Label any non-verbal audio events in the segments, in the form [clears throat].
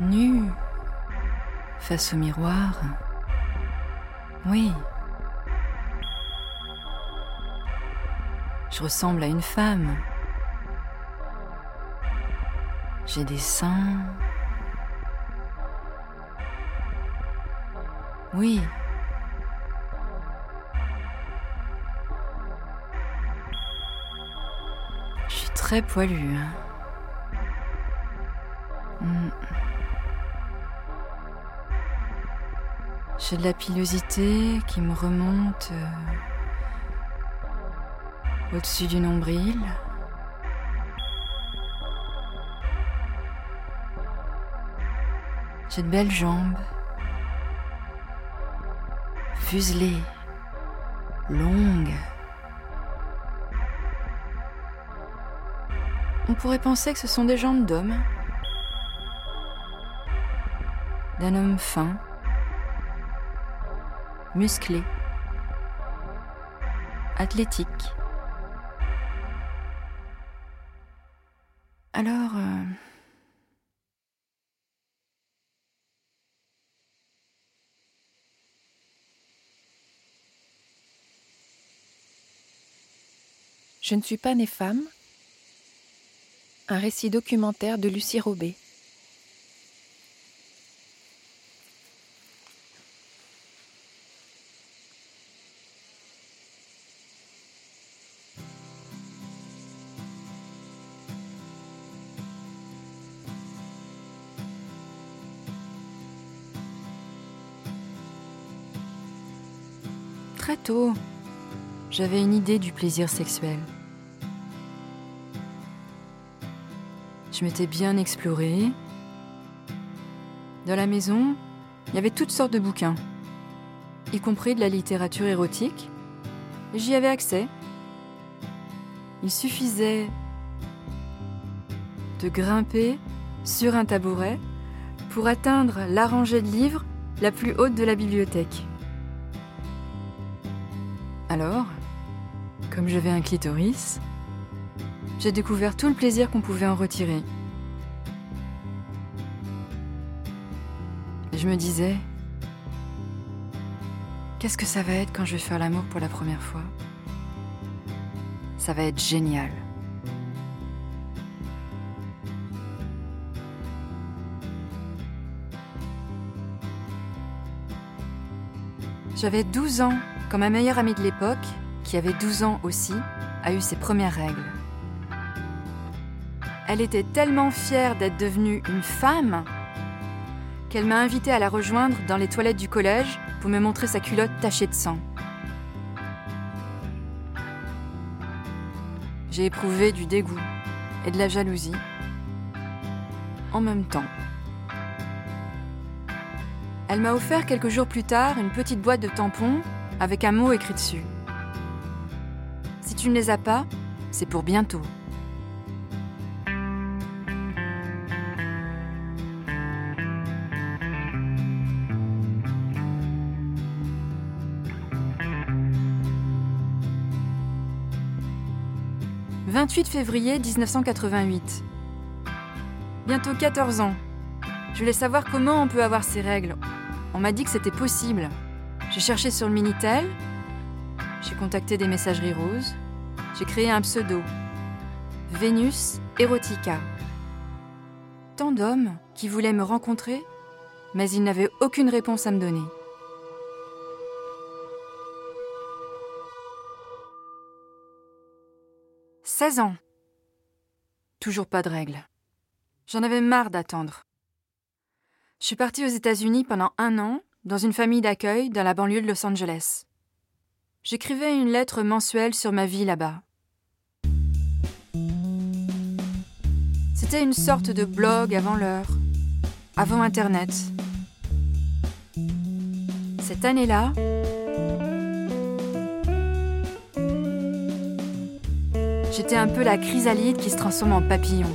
nue, face au miroir. Oui. Je ressemble à une femme. J'ai des seins. Oui. Je suis très poilue. hein. Hmm. J'ai de la pilosité qui me remonte euh, au-dessus du nombril. J'ai de belles jambes, fuselées, longues. On pourrait penser que ce sont des jambes d'homme. D'un homme fin, musclé, athlétique. Alors... euh, Je ne suis pas née femme. Un récit documentaire de Lucie Robé. J'avais une idée du plaisir sexuel. Je m'étais bien explorée. Dans la maison, il y avait toutes sortes de bouquins, y compris de la littérature érotique, j'y avais accès. Il suffisait de grimper sur un tabouret pour atteindre la rangée de livres la plus haute de la bibliothèque. J'avais un clitoris, j'ai découvert tout le plaisir qu'on pouvait en retirer. Et je me disais, qu'est-ce que ça va être quand je vais faire l'amour pour la première fois? Ça va être génial. J'avais 12 ans quand ma meilleure amie de l'époque, qui avait 12 ans aussi, a eu ses premières règles. Elle était tellement fière d'être devenue une femme qu'elle m'a invitée à la rejoindre dans les toilettes du collège pour me montrer sa culotte tachée de sang. J'ai éprouvé du dégoût et de la jalousie en même temps. Elle m'a offert quelques jours plus tard une petite boîte de tampons avec un mot écrit dessus. Ne les as pas, c'est pour bientôt. « 28 février 1988. Bientôt 14 ans. Je voulais savoir comment on peut avoir ces règles. On m'a dit que c'était possible. J'ai cherché sur le Minitel, j'ai contacté des messageries roses, j'ai créé un pseudo, Vénus Erotica. Tant d'hommes qui voulaient me rencontrer, mais ils n'avaient aucune réponse à me donner. « 16 ans. Toujours pas de règles. J'en avais marre d'attendre. Je suis partie aux États-Unis pendant un an dans une famille d'accueil dans la banlieue de Los Angeles. J'écrivais une lettre mensuelle sur ma vie là-bas. C'était une sorte de blog avant l'heure, avant Internet. Cette année-là, j'étais un peu la chrysalide qui se transforme en papillon.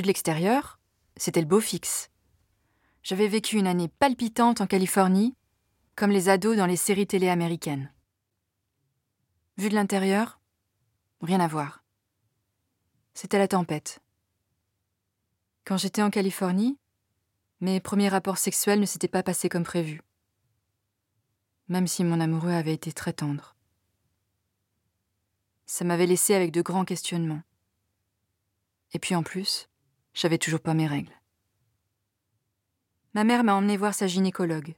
Vu de l'extérieur, c'était le beau fixe. J'avais vécu une année palpitante en Californie, comme les ados dans les séries télé américaines. Vu de l'intérieur, rien à voir. C'était la tempête. Quand j'étais en Californie, mes premiers rapports sexuels ne s'étaient pas passés comme prévu, même si mon amoureux avait été très tendre. Ça m'avait laissé avec de grands questionnements. Et puis en plus, j'avais toujours pas mes règles. Ma mère m'a emmené voir sa gynécologue.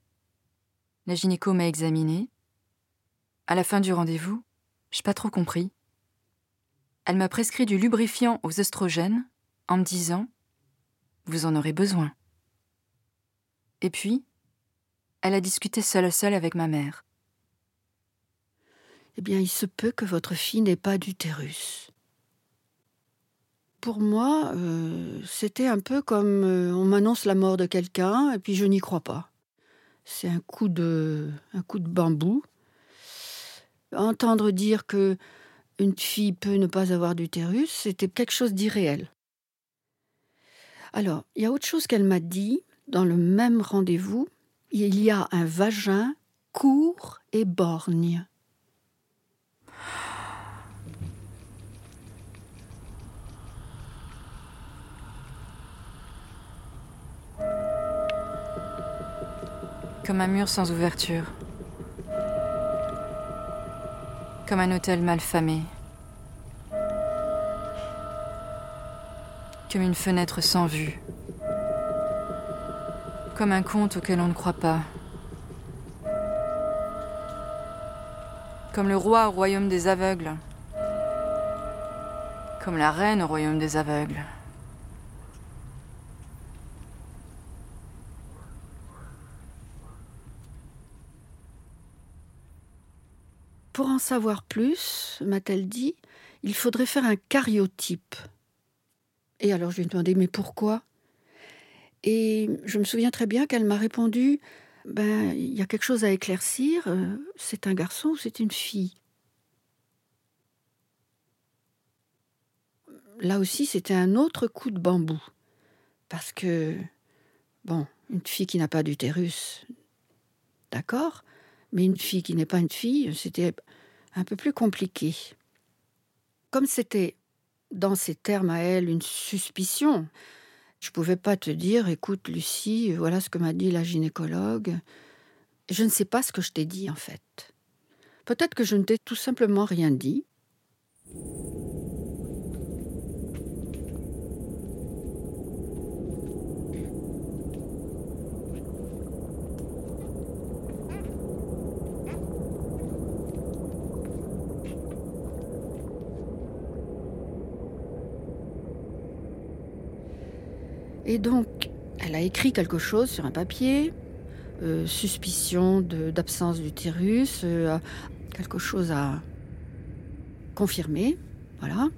La gynéco m'a examiné. À la fin du rendez-vous, j'ai pas trop compris. Elle m'a prescrit du lubrifiant aux oestrogènes en me disant Vous en aurez besoin. Et puis, elle a discuté seule à seule avec ma mère. Eh bien, il se peut que votre fille n'ait pas d'utérus. Pour moi, euh, c'était un peu comme euh, on m'annonce la mort de quelqu'un et puis je n'y crois pas. C'est un coup de, un coup de bambou. Entendre dire que une fille peut ne pas avoir d'utérus, c'était quelque chose d'irréel. Alors, il y a autre chose qu'elle m'a dit dans le même rendez-vous. Il y a un vagin court et borgne. Comme un mur sans ouverture. Comme un hôtel mal famé. Comme une fenêtre sans vue. Comme un conte auquel on ne croit pas. Comme le roi au royaume des aveugles. Comme la reine au royaume des aveugles. Savoir plus, m'a-t-elle dit, il faudrait faire un cariotype. Et alors je lui ai demandé mais pourquoi? Et je me souviens très bien qu'elle m'a répondu ben il y a quelque chose à éclaircir, euh, c'est un garçon ou c'est une fille? Là aussi, c'était un autre coup de bambou. Parce que, bon, une fille qui n'a pas d'utérus, d'accord, mais une fille qui n'est pas une fille, c'était un peu plus compliqué. Comme c'était dans ces termes à elle une suspicion, je ne pouvais pas te dire, écoute Lucie, voilà ce que m'a dit la gynécologue. Je ne sais pas ce que je t'ai dit en fait. Peut-être que je ne t'ai tout simplement rien dit. Et donc, elle a écrit quelque chose sur un papier, euh, suspicion d'absence d'utérus, euh, quelque chose à confirmer, voilà.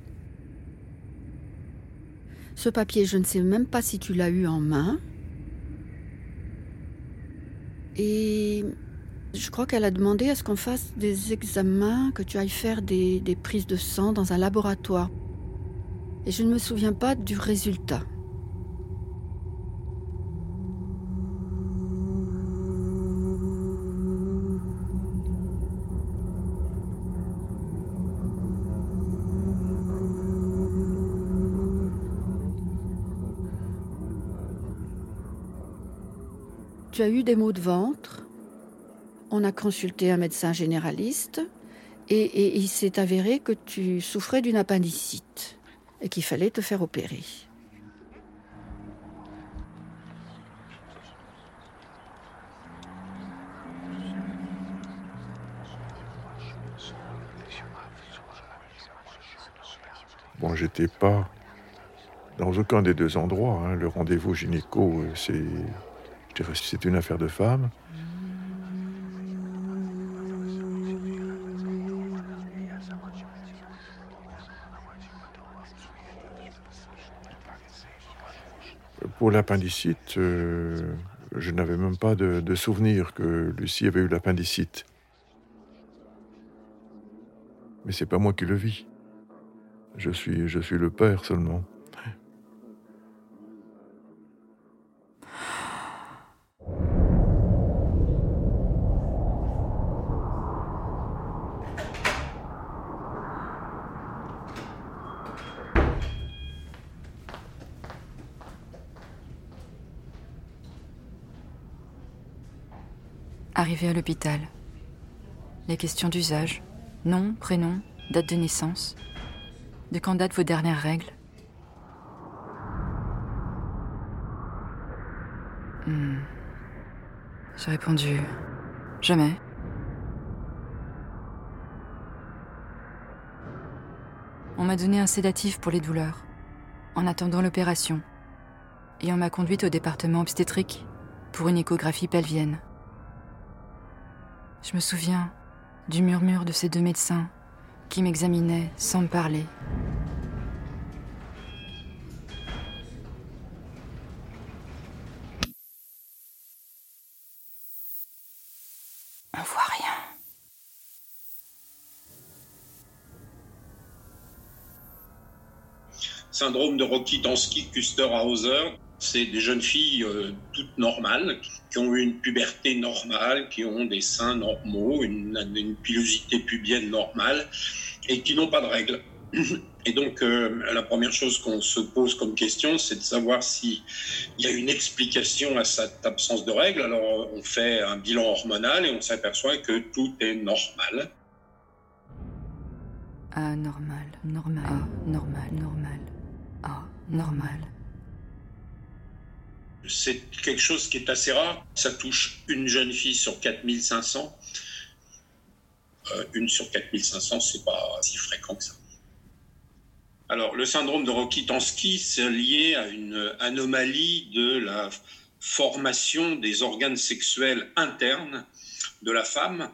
Ce papier, je ne sais même pas si tu l'as eu en main. Et je crois qu'elle a demandé à ce qu'on fasse des examens, que tu ailles faire des prises de sang dans un laboratoire. Et je ne me souviens pas du résultat. Tu as eu des maux de ventre. On a consulté un médecin généraliste et, il s'est avéré que tu souffrais d'une appendicite et qu'il fallait te faire opérer. Bon, j'étais pas dans aucun des deux endroits. Hein. Le rendez-vous gynéco, euh, c'est c'est une affaire de femme. Pour l'appendicite, euh, je n'avais même pas de, souvenir que Lucie avait eu l'appendicite. Mais c'est pas moi qui le vis. Je suis le père seulement. À l'hôpital. Les questions d'usage. Nom, prénom, date de naissance. De quand datent vos dernières règles Hmm. J'ai répondu jamais. On m'a donné un sédatif pour les douleurs, en attendant l'opération, et on m'a conduite au département obstétrique pour une échographie pelvienne. Je me souviens du murmure de ces deux médecins qui m'examinaient sans me parler. On voit rien. Syndrome de Rokitansky-Kuster-Hauser, c'est des jeunes filles euh, toutes normales, qui ont eu une puberté normale, qui ont des seins normaux, une, pilosité pubienne normale, et qui n'ont pas de règles. Et donc, euh, la première chose qu'on se pose comme question, c'est de savoir s'il y a une explication à cette absence de règles. Alors, on fait un bilan hormonal et on s'aperçoit que tout est normal. Ah, normal, normal, ah, normal, normal. Ah, normal. C'est quelque chose qui est assez rare. Ça touche une jeune fille sur 4500. Euh, une sur 4500, c'est pas si fréquent que ça. Alors, le syndrome de Rokitansky, c'est lié à une anomalie de la formation des organes sexuels internes de la femme.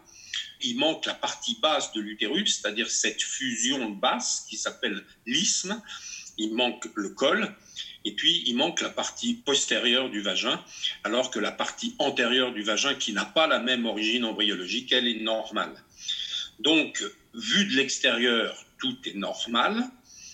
Il manque la partie basse de l'utérus, c'est-à-dire cette fusion basse qui s'appelle l'isthme. Il manque le col. Et puis, il manque la partie postérieure du vagin, alors que la partie antérieure du vagin, qui n'a pas la même origine embryologique, elle est normale. Donc, vu de l'extérieur, tout est normal.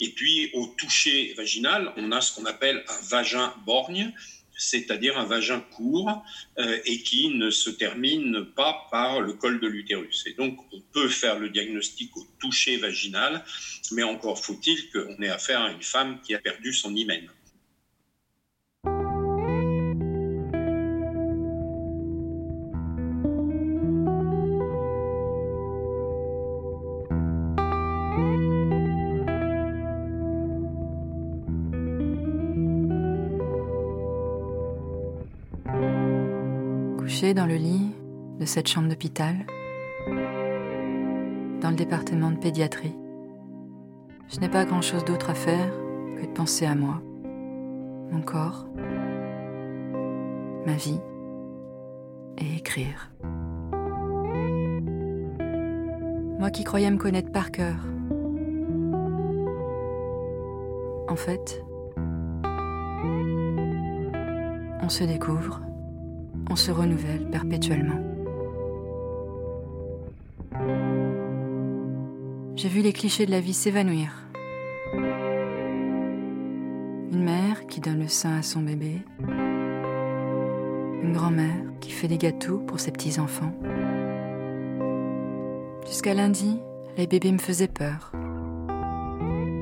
Et puis, au toucher vaginal, on a ce qu'on appelle un vagin borgne, c'est-à-dire un vagin court euh, et qui ne se termine pas par le col de l'utérus. Et donc, on peut faire le diagnostic au toucher vaginal, mais encore faut-il qu'on ait affaire à une femme qui a perdu son hymen. Dans le lit de cette chambre d'hôpital, dans le département de pédiatrie, je n'ai pas grand-chose d'autre à faire que de penser à moi, mon corps, ma vie et écrire. Moi qui croyais me connaître par cœur. En fait, on se découvre, on se renouvelle perpétuellement. J'ai vu les clichés de la vie s'évanouir. Une mère qui donne le sein à son bébé. Une grand-mère qui fait des gâteaux pour ses petits-enfants. Jusqu'à lundi, les bébés me faisaient peur.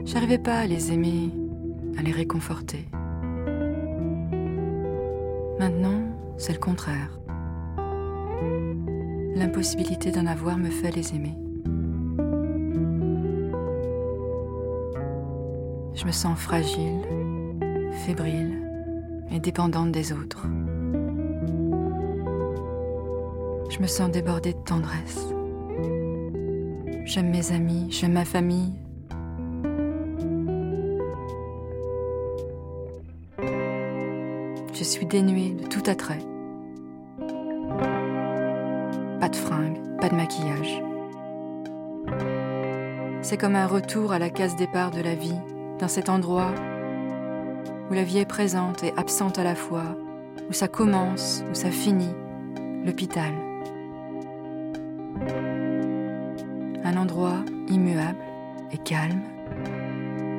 J'arrivais pas à les aimer, à les réconforter. C'est le contraire. L'impossibilité d'en avoir me fait les aimer. Je me sens fragile, fébrile et dépendante des autres. Je me sens débordée de tendresse. J'aime mes amis, j'aime ma famille. Je suis dénuée de tout attrait. C'est comme un retour à la case départ de la vie, dans cet endroit où la vie est présente et absente à la fois, où ça commence, où ça finit, l'hôpital. Un endroit immuable et calme,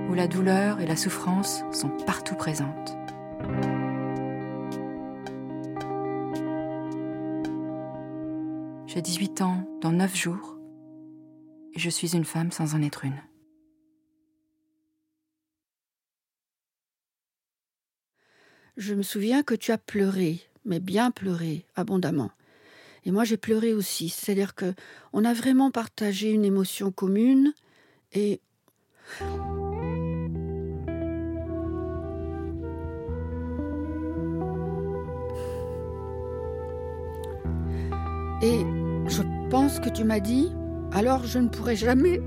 où la douleur et la souffrance sont partout présentes. J'ai 18 ans dans 9 jours je suis une femme sans en être une. Je me souviens que tu as pleuré, mais bien pleuré, abondamment. Et moi, j'ai pleuré aussi. C'est-à-dire que on a vraiment partagé une émotion commune et Et je pense que tu m'as dit, alors je ne pourrai jamais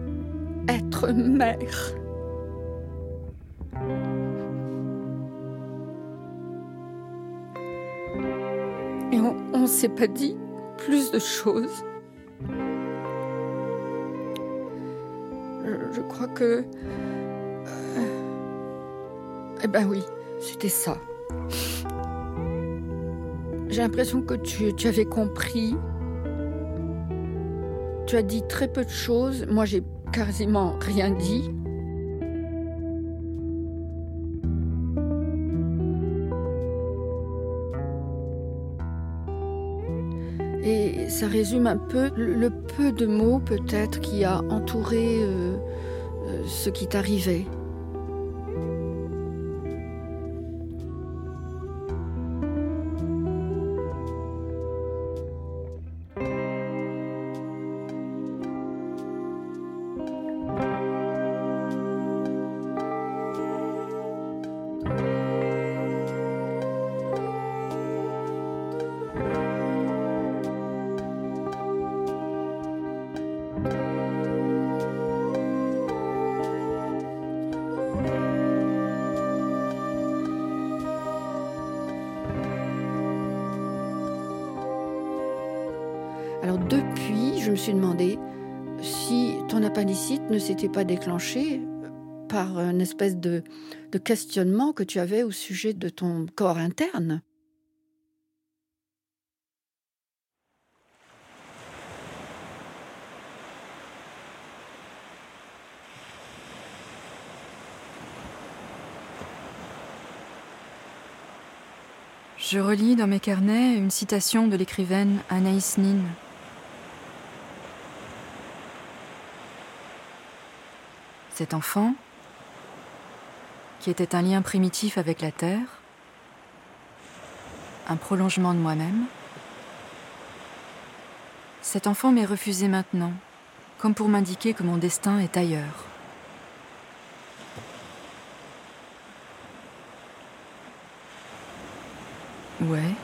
être mère. Et on ne s'est pas dit plus de choses. Je, crois que... euh, eh ben oui, c'était ça. J'ai l'impression que tu, tu avais compris. Tu as dit très peu de choses. Moi, j'ai quasiment rien dit. Et ça résume un peu le, peu de mots peut-être qui a entouré euh, euh, ce qui t'arrivait. Suis demandé si ton appendicite ne s'était pas déclenché par une espèce de, de questionnement que tu avais au sujet de ton corps interne. Je relis dans mes carnets une citation de l'écrivaine Anaïs Nin. Cet enfant, qui était un lien primitif avec la terre, un prolongement de moi-même, cet enfant m'est refusé maintenant, comme pour m'indiquer que mon destin est ailleurs. Ouais.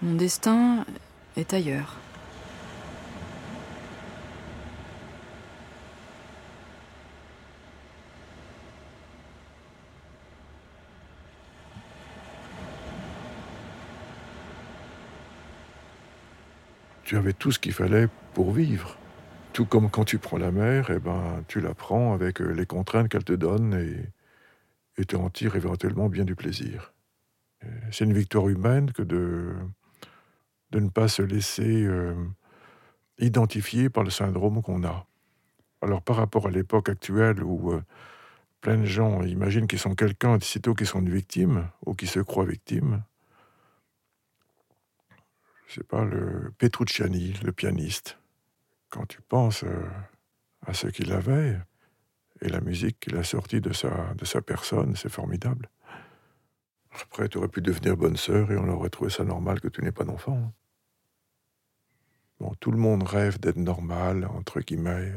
Mon destin est ailleurs. Tu avais tout ce qu'il fallait pour vivre. Tout comme quand tu prends la mer, eh ben, tu la prends avec euh, les contraintes qu'elle te donne et, tu en tires éventuellement bien du plaisir. Euh, C'est une victoire humaine que de, de ne pas se laisser euh, identifier par le syndrome qu'on a. Alors par rapport à l'époque actuelle où plein de gens imaginent qu'ils sont quelqu'un sitôt qu'ils sont une victime ou qu'ils se croient victimes, je sais pas, le Petrucciani, le pianiste, quand tu penses euh, à ce qu'il avait et la musique qu'il a sortie de sa, de sa personne, c'est formidable. Après, tu aurais pu devenir bonne sœur et on aurait trouvé ça normal que tu n'aies pas d'enfant. hein. Bon, tout le monde rêve d'être normal, entre guillemets.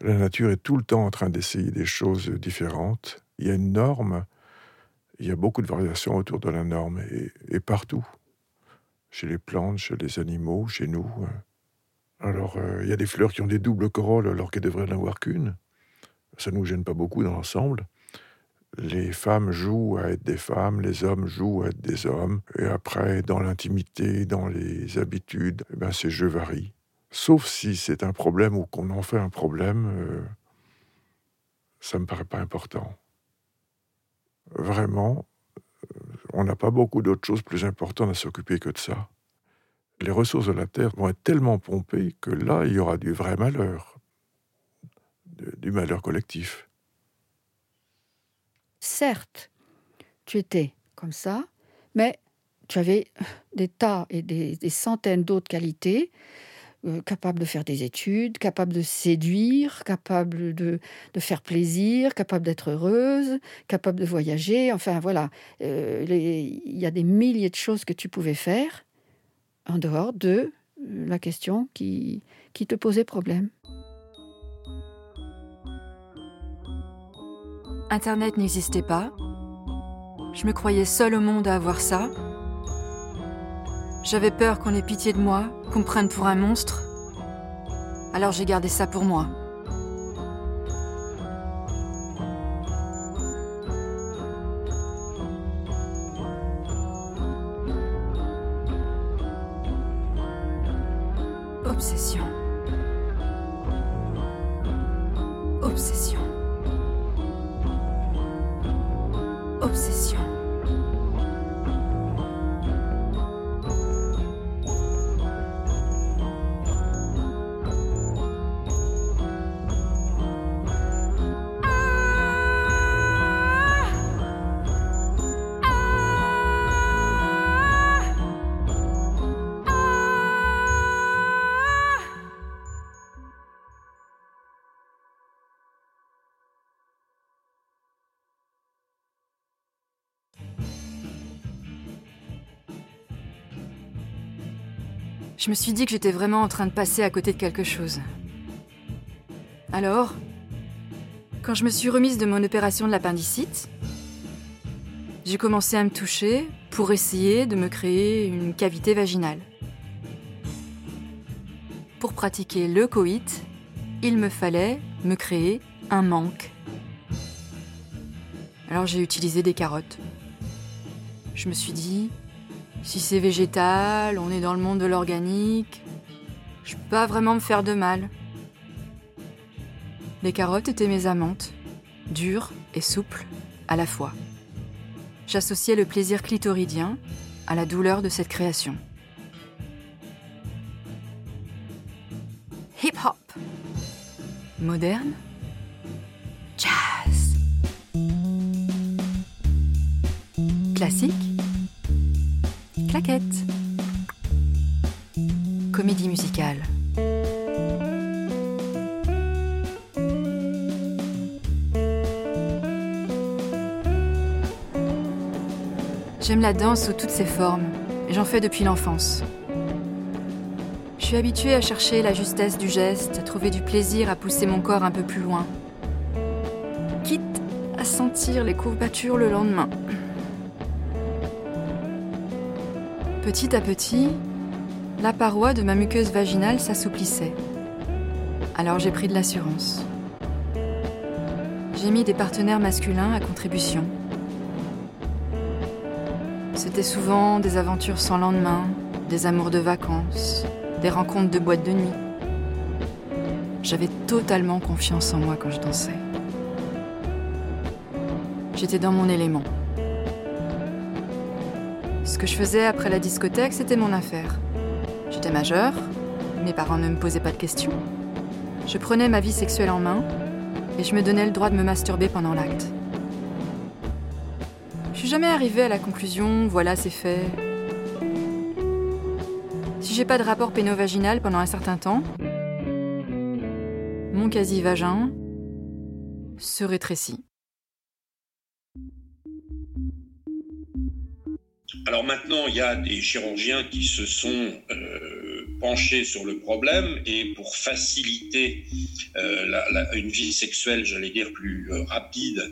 La nature est tout le temps en train d'essayer des choses différentes. Il y a une norme, il y a beaucoup de variations autour de la norme et, et partout. Chez les plantes, chez les animaux, chez nous. euh. Alors, euh, il y a des fleurs qui ont des doubles corolles alors qu'elles devraient n'en avoir qu'une. Ça ne nous gêne pas beaucoup dans l'ensemble. Les femmes jouent à être des femmes, les hommes jouent à être des hommes. Et après, dans l'intimité, dans les habitudes, eh ben, ces jeux varient. Sauf si c'est un problème ou qu'on en fait un problème, euh, ça me paraît pas important. vraiment, on n'a pas beaucoup d'autres choses plus importantes à s'occuper que de ça. Les ressources de la Terre vont être tellement pompées que là, il y aura du vrai malheur, du malheur collectif. Certes, tu étais comme ça, mais tu avais des tas et des, centaines d'autres qualités, euh, capables de faire des études, capables de séduire, capables de, faire plaisir, capables d'être heureuse, capables de voyager. Enfin voilà, euh, il y a des milliers de choses que tu pouvais faire en dehors de euh, la question qui, qui te posait problème. Internet n'existait pas. Je me croyais seule au monde à avoir ça. J'avais peur qu'on ait pitié de moi, qu'on me prenne pour un monstre. Alors j'ai gardé ça pour moi. Obsession. Obsession. Obsession. Je me suis dit que j'étais vraiment en train de passer à côté de quelque chose. Alors, quand je me suis remise de mon opération de l'appendicite, j'ai commencé à me toucher pour essayer de me créer une cavité vaginale. Pour pratiquer le coït, il me fallait me créer un manque. Alors j'ai utilisé des carottes. Je me suis dit, si c'est végétal, on est dans le monde de l'organique, je peux pas vraiment me faire de mal. Les carottes étaient mes amantes, dures et souples à la fois. J'associais le plaisir clitoridien à la douleur de cette création. Hip-hop. Moderne. Jazz. Classique Comédie musicale. J'aime la danse sous toutes ses formes, et j'en fais depuis l'enfance. Je suis habituée à chercher la justesse du geste, à trouver du plaisir à pousser mon corps un peu plus loin. Quitte à sentir les courbatures le lendemain. Petit à petit, la paroi de ma muqueuse vaginale s'assouplissait. Alors j'ai pris de l'assurance. J'ai mis des partenaires masculins à contribution. C'était souvent des aventures sans lendemain, des amours de vacances, des rencontres de boîtes de nuit. J'avais totalement confiance en moi quand je dansais. J'étais dans mon élément. Ce que je faisais après la discothèque, c'était mon affaire. J'étais majeure, mes parents ne me posaient pas de questions. Je prenais ma vie sexuelle en main et je me donnais le droit de me masturber pendant l'acte. Je suis jamais arrivée à la conclusion, voilà, c'est fait. Si j'ai pas de rapport pénovaginal pendant un certain temps, mon quasi-vagin se rétrécit. Alors maintenant, il y a des chirurgiens qui se sont euh, penchés sur le problème et pour faciliter euh, une vie sexuelle, j'allais dire, plus euh, rapide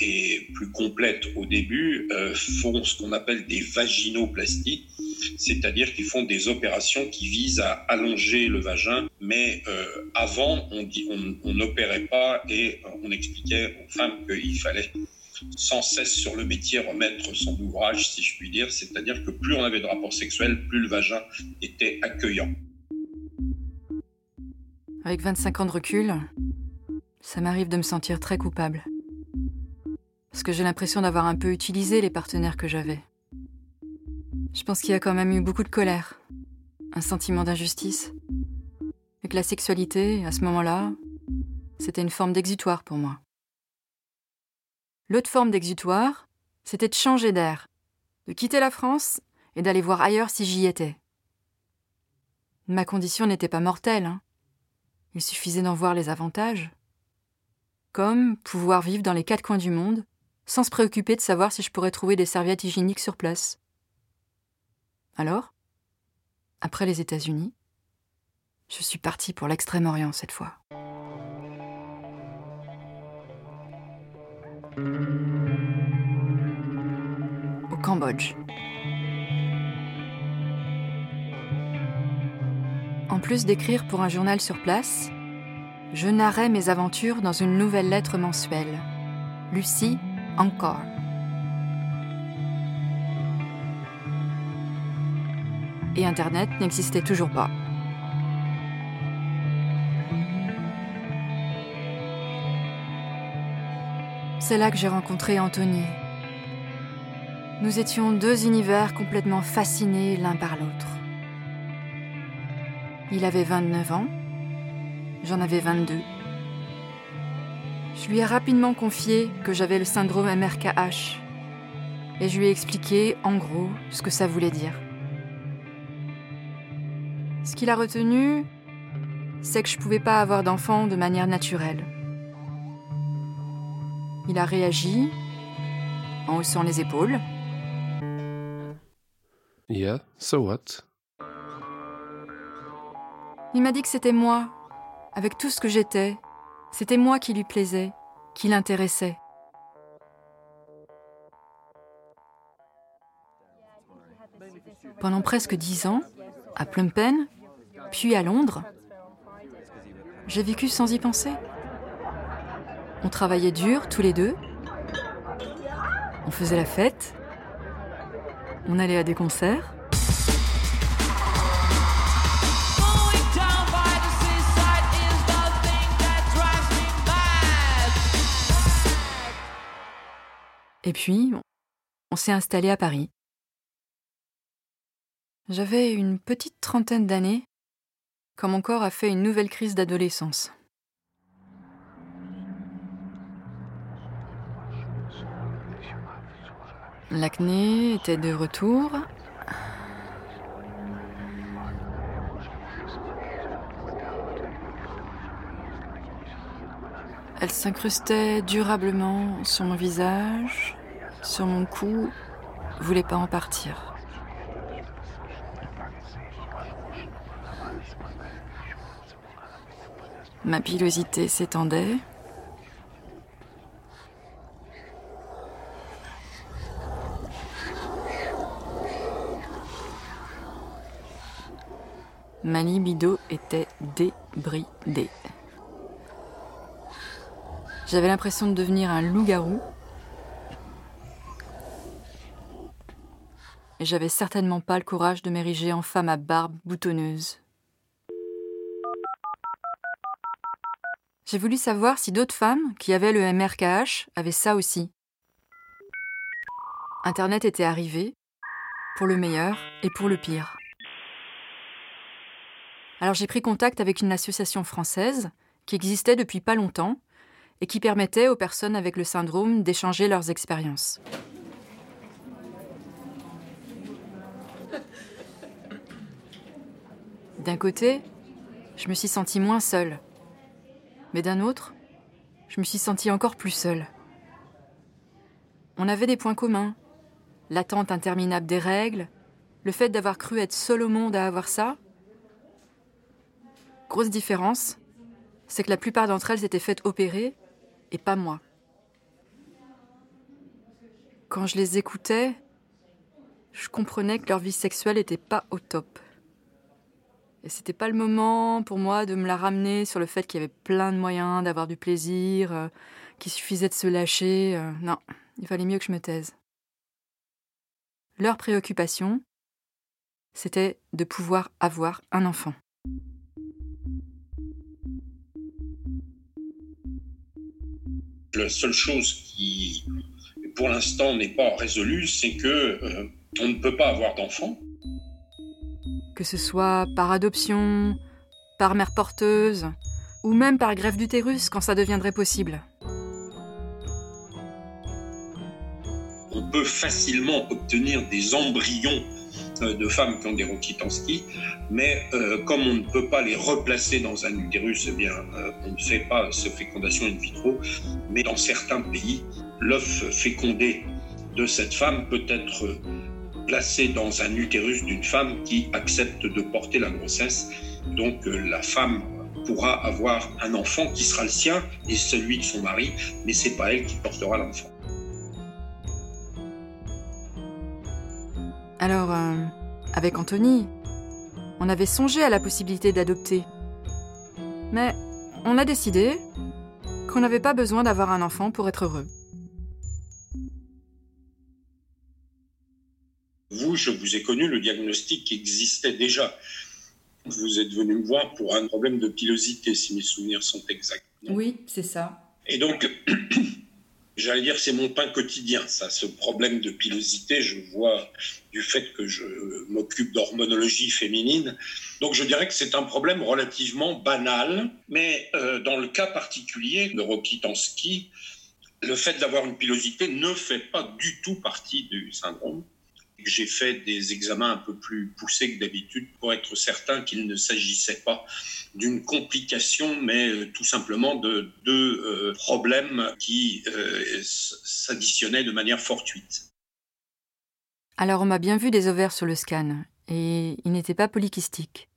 et plus complète au début, font ce qu'on appelle des vaginoplasties, c'est-à-dire qu'ils font des opérations qui visent à allonger le vagin, mais avant, on n'opérait pas et on expliquait aux femmes qu'il fallait sans cesse sur le métier remettre son ouvrage, si je puis dire. C'est-à-dire que plus on avait de rapports sexuels, plus le vagin était accueillant. Avec 25 ans de recul, ça m'arrive de me sentir très coupable. Parce que j'ai l'impression d'avoir un peu utilisé les partenaires que j'avais. Je pense qu'il y a quand même eu beaucoup de colère, un sentiment d'injustice. Et que la sexualité, à ce moment-là, c'était une forme d'exutoire pour moi. L'autre forme d'exutoire, c'était de changer d'air, de quitter la France et d'aller voir ailleurs si j'y étais. Ma condition n'était pas mortelle. Hein. Il suffisait d'en voir les avantages. Comme pouvoir vivre dans les quatre coins du monde sans se préoccuper de savoir si je pourrais trouver des serviettes hygiéniques sur place. Alors, après les États-Unis, je suis partie pour l'Extrême-Orient cette fois. Au Cambodge. En plus d'écrire pour un journal sur place, je narrais mes aventures dans une nouvelle lettre mensuelle. Lucie, encore. Et Internet n'existait toujours pas. C'est là que j'ai rencontré Anthony. Nous étions deux univers complètement fascinés l'un par l'autre. Il avait 29 ans, j'en avais 22. Je lui ai rapidement confié que j'avais le syndrome MRKH et je lui ai expliqué en gros ce que ça voulait dire. Ce qu'il a retenu, c'est que je ne pouvais pas avoir d'enfant de manière naturelle. Il a réagi en haussant les épaules. Yeah, so what? Il m'a dit que c'était moi, avec tout ce que j'étais. C'était moi qui lui plaisais, qui l'intéressait. Pendant presque dix ans, à Phnom Penh, puis à Londres, j'ai vécu sans y penser. On travaillait dur tous les deux. On faisait la fête. On allait à des concerts. Et puis, on s'est installé à Paris. J'avais une petite trentaine d'années quand mon corps a fait une nouvelle crise d'adolescence. L'acné était de retour. Elle s'incrustait durablement sur mon visage, sur mon cou, voulait pas en partir. Ma pilosité s'étendait. Ma libido était débridée. J'avais l'impression de devenir un loup-garou. Et j'avais certainement pas le courage de m'ériger en femme à barbe boutonneuse. J'ai voulu savoir si d'autres femmes qui avaient le MRKH avaient ça aussi. Internet était arrivé, pour le meilleur et pour le pire. Alors j'ai pris contact avec une association française qui existait depuis pas longtemps et qui permettait aux personnes avec le syndrome d'échanger leurs expériences. D'un côté, je me suis sentie moins seule. Mais d'un autre, je me suis sentie encore plus seule. On avait des points communs. L'attente interminable des règles, le fait d'avoir cru être seul au monde à avoir ça, Grosse différence, c'est que la plupart d'entre elles étaient faites opérer et pas moi. Quand je les écoutais, je comprenais que leur vie sexuelle n'était pas au top. Et c'était pas le moment pour moi de me la ramener sur le fait qu'il y avait plein de moyens d'avoir du plaisir, euh, qu'il suffisait de se lâcher. Euh, non, il fallait mieux que je me taise. Leur préoccupation, c'était de pouvoir avoir un enfant. La seule chose qui, pour l'instant n'est pas résolu, c'est que euh, on ne peut pas avoir d'enfants. Que ce soit par adoption, par mère porteuse, ou même par greffe d'utérus quand ça deviendrait possible. On peut facilement obtenir des embryons de femmes qui ont des Rokitansky, mais euh, comme on ne peut pas les replacer dans un utérus, eh bien, euh, on ne fait pas cette fécondation in vitro. Mais dans certains pays, l'œuf fécondé de cette femme peut être placé dans un utérus d'une femme qui accepte de porter la grossesse. Donc la femme pourra avoir un enfant qui sera le sien et celui de son mari, mais c'est pas elle qui portera l'enfant. Alors, euh, avec Anthony, on avait songé à la possibilité d'adopter. Mais on a décidé qu'on n'avait pas besoin d'avoir un enfant pour être heureux. Vous, je vous ai connu, le diagnostic existait déjà. Vous êtes venu me voir pour un problème de pilosité, si mes souvenirs sont exacts. Oui, c'est ça. Et donc, [clears throat] j'allais dire, c'est mon pain quotidien, ça, ce problème de pilosité. Je vois du fait que je m'occupe d'hormonologie féminine. Donc, je dirais que c'est un problème relativement banal. Mais euh, dans le cas particulier de Rokitansky, le fait d'avoir une pilosité ne fait pas du tout partie du syndrome. J'ai fait des examens un peu plus poussés que d'habitude pour être certain qu'il ne s'agissait pas d'une complication, mais euh, tout simplement de deux euh, problèmes qui euh, s'additionnaient de manière fortuite. Alors on m'a bien vu des ovaires sur le scan, et ils n'étaient pas polykystiques.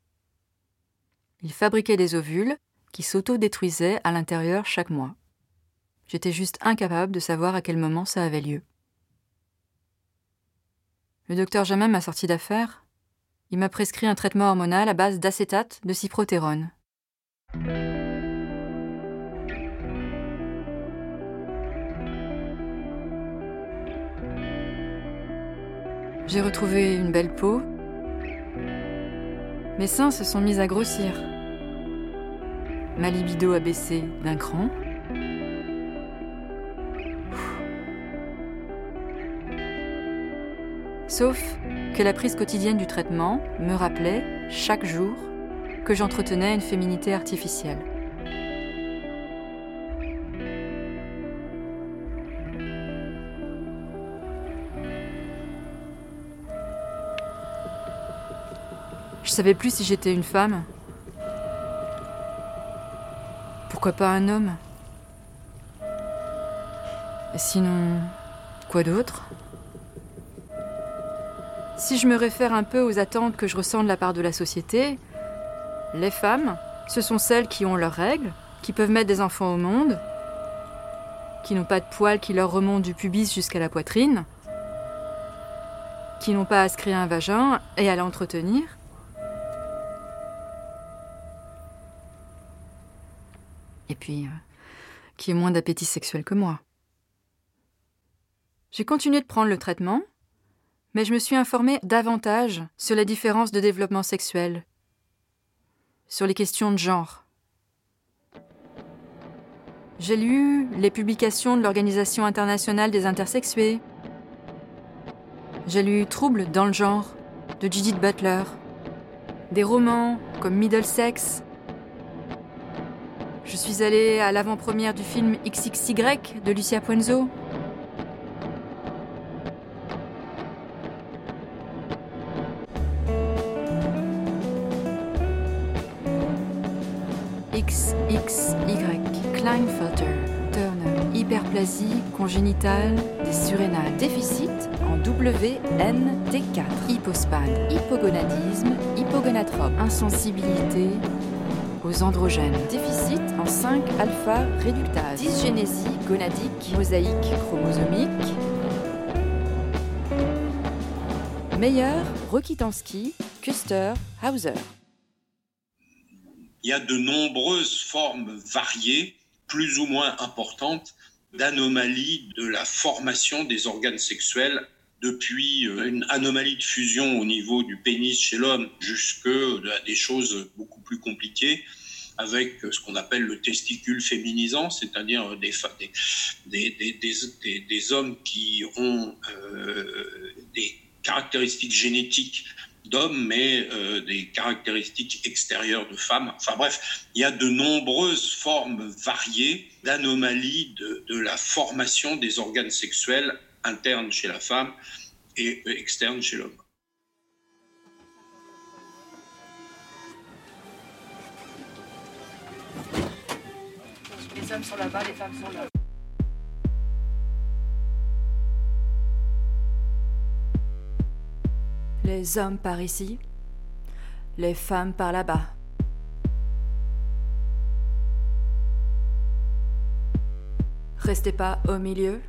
Ils fabriquaient des ovules qui s'auto-détruisaient à l'intérieur chaque mois. J'étais juste incapable de savoir à quel moment ça avait lieu. Le docteur jamais m'a sorti d'affaire. Il m'a prescrit un traitement hormonal à base d'acétate de cyprotérone. J'ai retrouvé une belle peau. Mes seins se sont mis à grossir. Ma libido a baissé d'un cran. Sauf que la prise quotidienne du traitement me rappelait, chaque jour, que j'entretenais une féminité artificielle. Je savais plus si j'étais une femme. Pourquoi pas un homme? Sinon, quoi d'autre? Si je me réfère un peu aux attentes que je ressens de la part de la société, les femmes, ce sont celles qui ont leurs règles, qui peuvent mettre des enfants au monde, qui n'ont pas de poils qui leur remontent du pubis jusqu'à la poitrine, qui n'ont pas à se créer un vagin et à l'entretenir. Et puis, euh, qui ont moins d'appétit sexuel que moi. J'ai continué de prendre le traitement, mais je me suis informée davantage sur la différence de développement sexuel, sur les questions de genre. J'ai lu les publications de l'Organisation internationale des intersexués. J'ai lu Troubles dans le genre de Judith Butler, des romans comme Middlesex. Je suis allée à l'avant-première du film XXY de Lucia Puenzo. Hyperplasie congénitale des surrénales, déficit en WNT4, hypospade, hypogonadisme, hypogonatrope, insensibilité aux androgènes, déficit en 5-alpha réductase, dysgénésie gonadique, mosaïque chromosomique, Meilleur, Rokitansky, Kuster, Hauser. Il y a de nombreuses formes variées, plus ou moins importantes, d'anomalies de la formation des organes sexuels depuis euh, une anomalie de fusion au niveau du pénis chez l'homme jusque à des choses beaucoup plus compliquées avec ce qu'on appelle le testicule féminisant, c'est-à-dire des, des, des, des, hommes qui ont euh, des caractéristiques génétiques d'hommes, mais euh, des caractéristiques extérieures de femmes. Enfin bref, il y a de nombreuses formes variées d'anomalies de, de, la formation des organes sexuels internes chez la femme et externes chez l'homme. Les hommes sont là-bas, les femmes sont là. Les hommes par ici, les femmes par là-bas. Restez pas au milieu,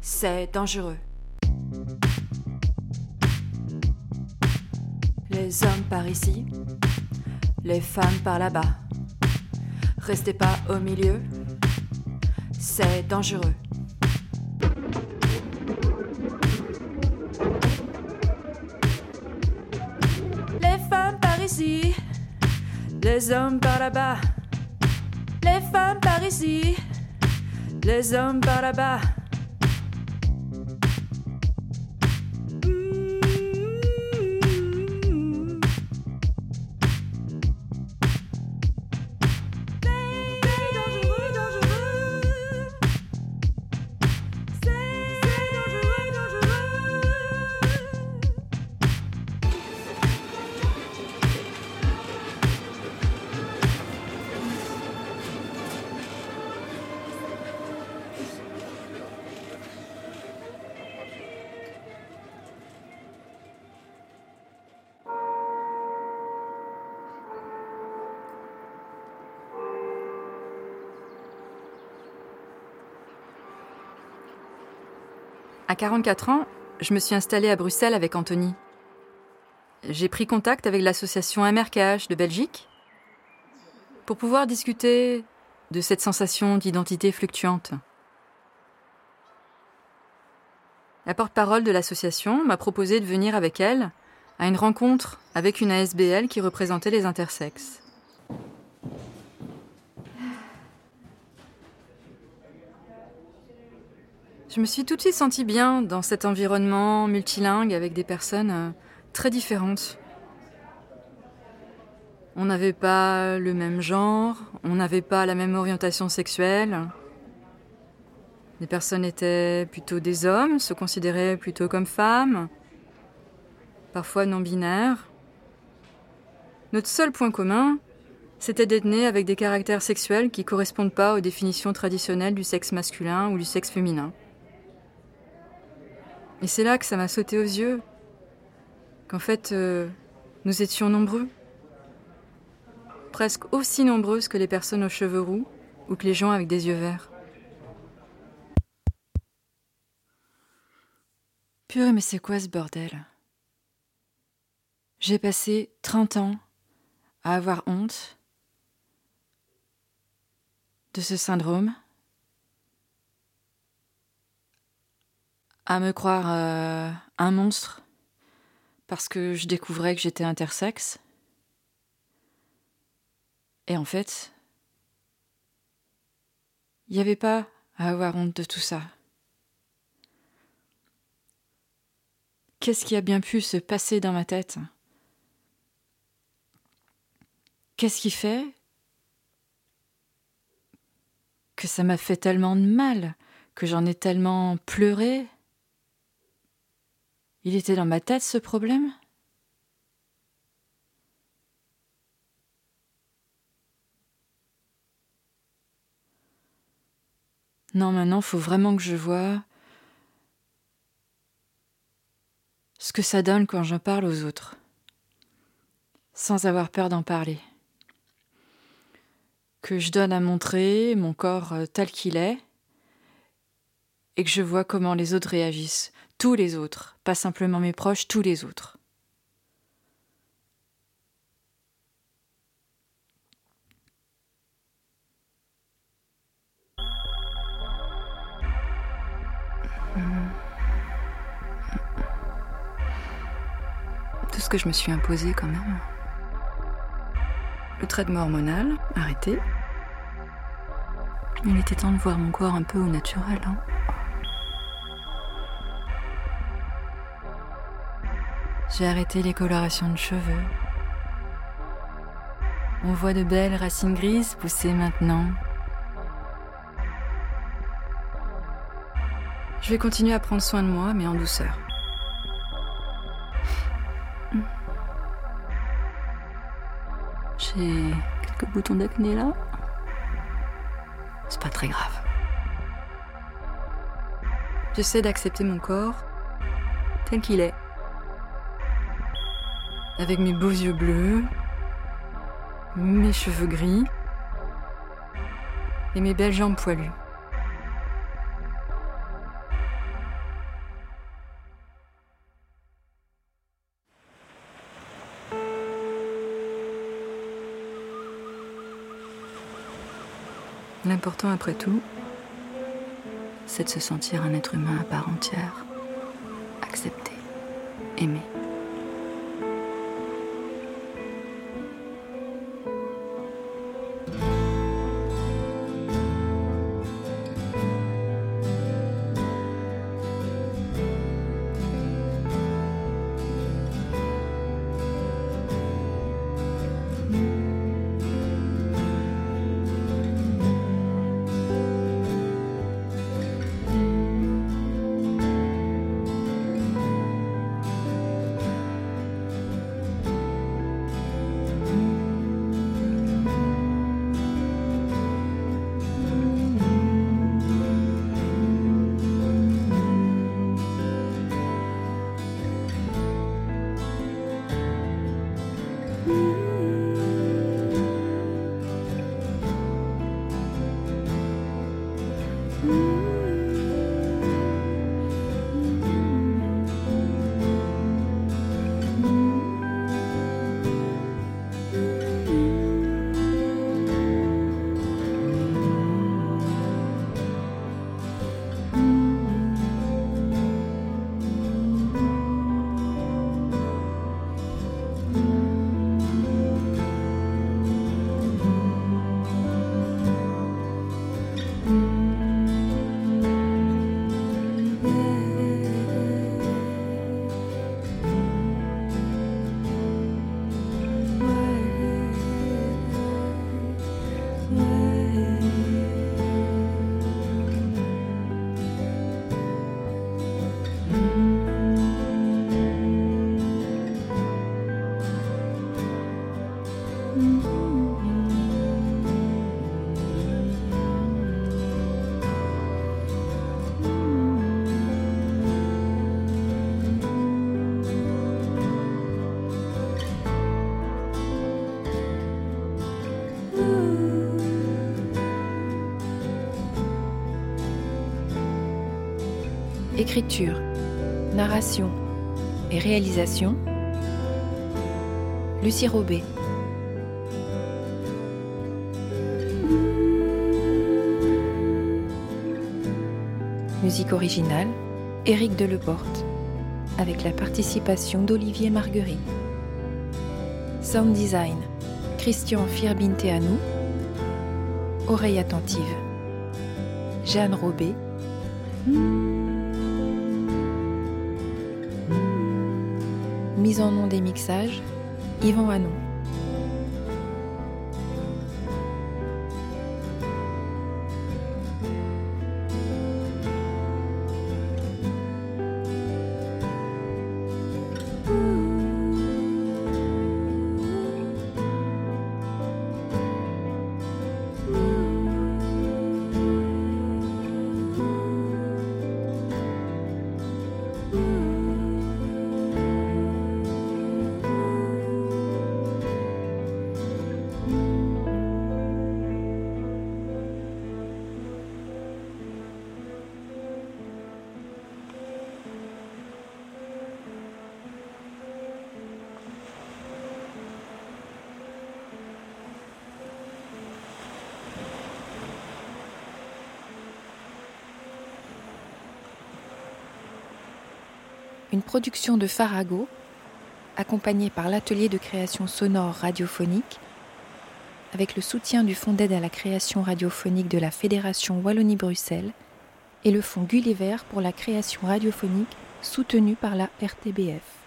c'est dangereux. Les hommes par ici, les femmes par là-bas. Restez pas au milieu, c'est dangereux. Les hommes par là-bas. Les femmes par ici, les hommes par là-bas. À 44 ans, je me suis installée à Bruxelles avec Anthony. J'ai pris contact avec l'association MRKH de Belgique pour pouvoir discuter de cette sensation d'identité fluctuante. La porte-parole de l'association m'a proposé de venir avec elle à une rencontre avec une ASBL qui représentait les intersexes. Je me suis tout de suite sentie bien dans cet environnement multilingue avec des personnes euh, très différentes. On n'avait pas le même genre, on n'avait pas la même orientation sexuelle. Les personnes étaient plutôt des hommes, se considéraient plutôt comme femmes, parfois non binaires. Notre seul point commun, c'était d'être nés avec des caractères sexuels qui correspondent pas aux définitions traditionnelles du sexe masculin ou du sexe féminin. Et c'est là que ça m'a sauté aux yeux, qu'en fait, euh, nous étions nombreux. Presque aussi nombreuses que les personnes aux cheveux roux ou que les gens avec des yeux verts. Purée, mais c'est quoi ce bordel? J'ai passé 30 ans à avoir honte de ce syndrome à me croire euh, un monstre parce que je découvrais que j'étais intersexe. Et en fait, il n'y avait pas à avoir honte de tout ça. Qu'est-ce qui a bien pu se passer dans ma tête? Qu'est-ce qui fait que ça m'a fait tellement de mal, que j'en ai tellement pleuré? Il était dans ma tête ce problème? Non, maintenant, faut vraiment que je vois ce que ça donne quand j'en parle aux autres, sans avoir peur d'en parler. Que je donne à montrer mon corps euh, tel qu'il est, et que je vois comment les autres réagissent, tous les autres, pas simplement mes proches, tous les autres. Tout ce que je me suis imposé quand même. Le traitement hormonal, arrêté. Il était temps de voir mon corps un peu au naturel. Hein. J'ai arrêté les colorations de cheveux. On voit de belles racines grises pousser maintenant. Je vais continuer à prendre soin de moi, mais en douceur. J'ai quelques boutons d'acné là. C'est pas très grave. J'essaie d'accepter mon corps tel qu'il est. Avec mes beaux yeux bleus, mes cheveux gris et mes belles jambes poilues. L'important après tout, c'est de se sentir un être humain à part entière, accepté, aimé. Écriture, narration et réalisation, Lucie Robé. Musique originale, Éric Deleporte, avec la participation d'Olivier Marguerite. Sound design, Christian Firbinteanou. Oreille attentive, Jeanne Robé. Mise en nom des mixages, Yvan Hanon. Une production de Farago, accompagnée par l'atelier de création sonore radiophonique avec le soutien du Fonds d'aide à la création radiophonique de la Fédération Wallonie-Bruxelles et le Fonds Gulliver pour la création radiophonique soutenu par la RTBF.